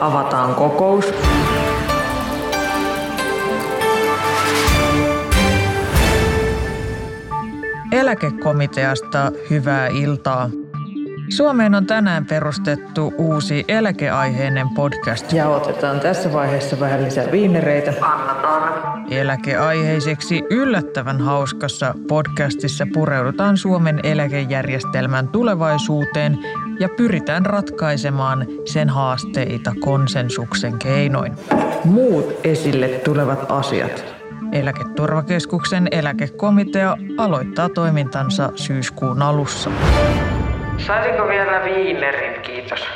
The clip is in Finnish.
avataan kokous. Eläkekomiteasta hyvää iltaa. Suomeen on tänään perustettu uusi eläkeaiheinen podcast. Ja otetaan tässä vaiheessa vähän lisää viinereitä. Annataan. Eläkeaiheiseksi yllättävän hauskassa podcastissa pureudutaan Suomen eläkejärjestelmän tulevaisuuteen ja pyritään ratkaisemaan sen haasteita konsensuksen keinoin. Muut esille tulevat asiat. Eläketurvakeskuksen eläkekomitea aloittaa toimintansa syyskuun alussa. Saisinko vielä viinerin, kiitos.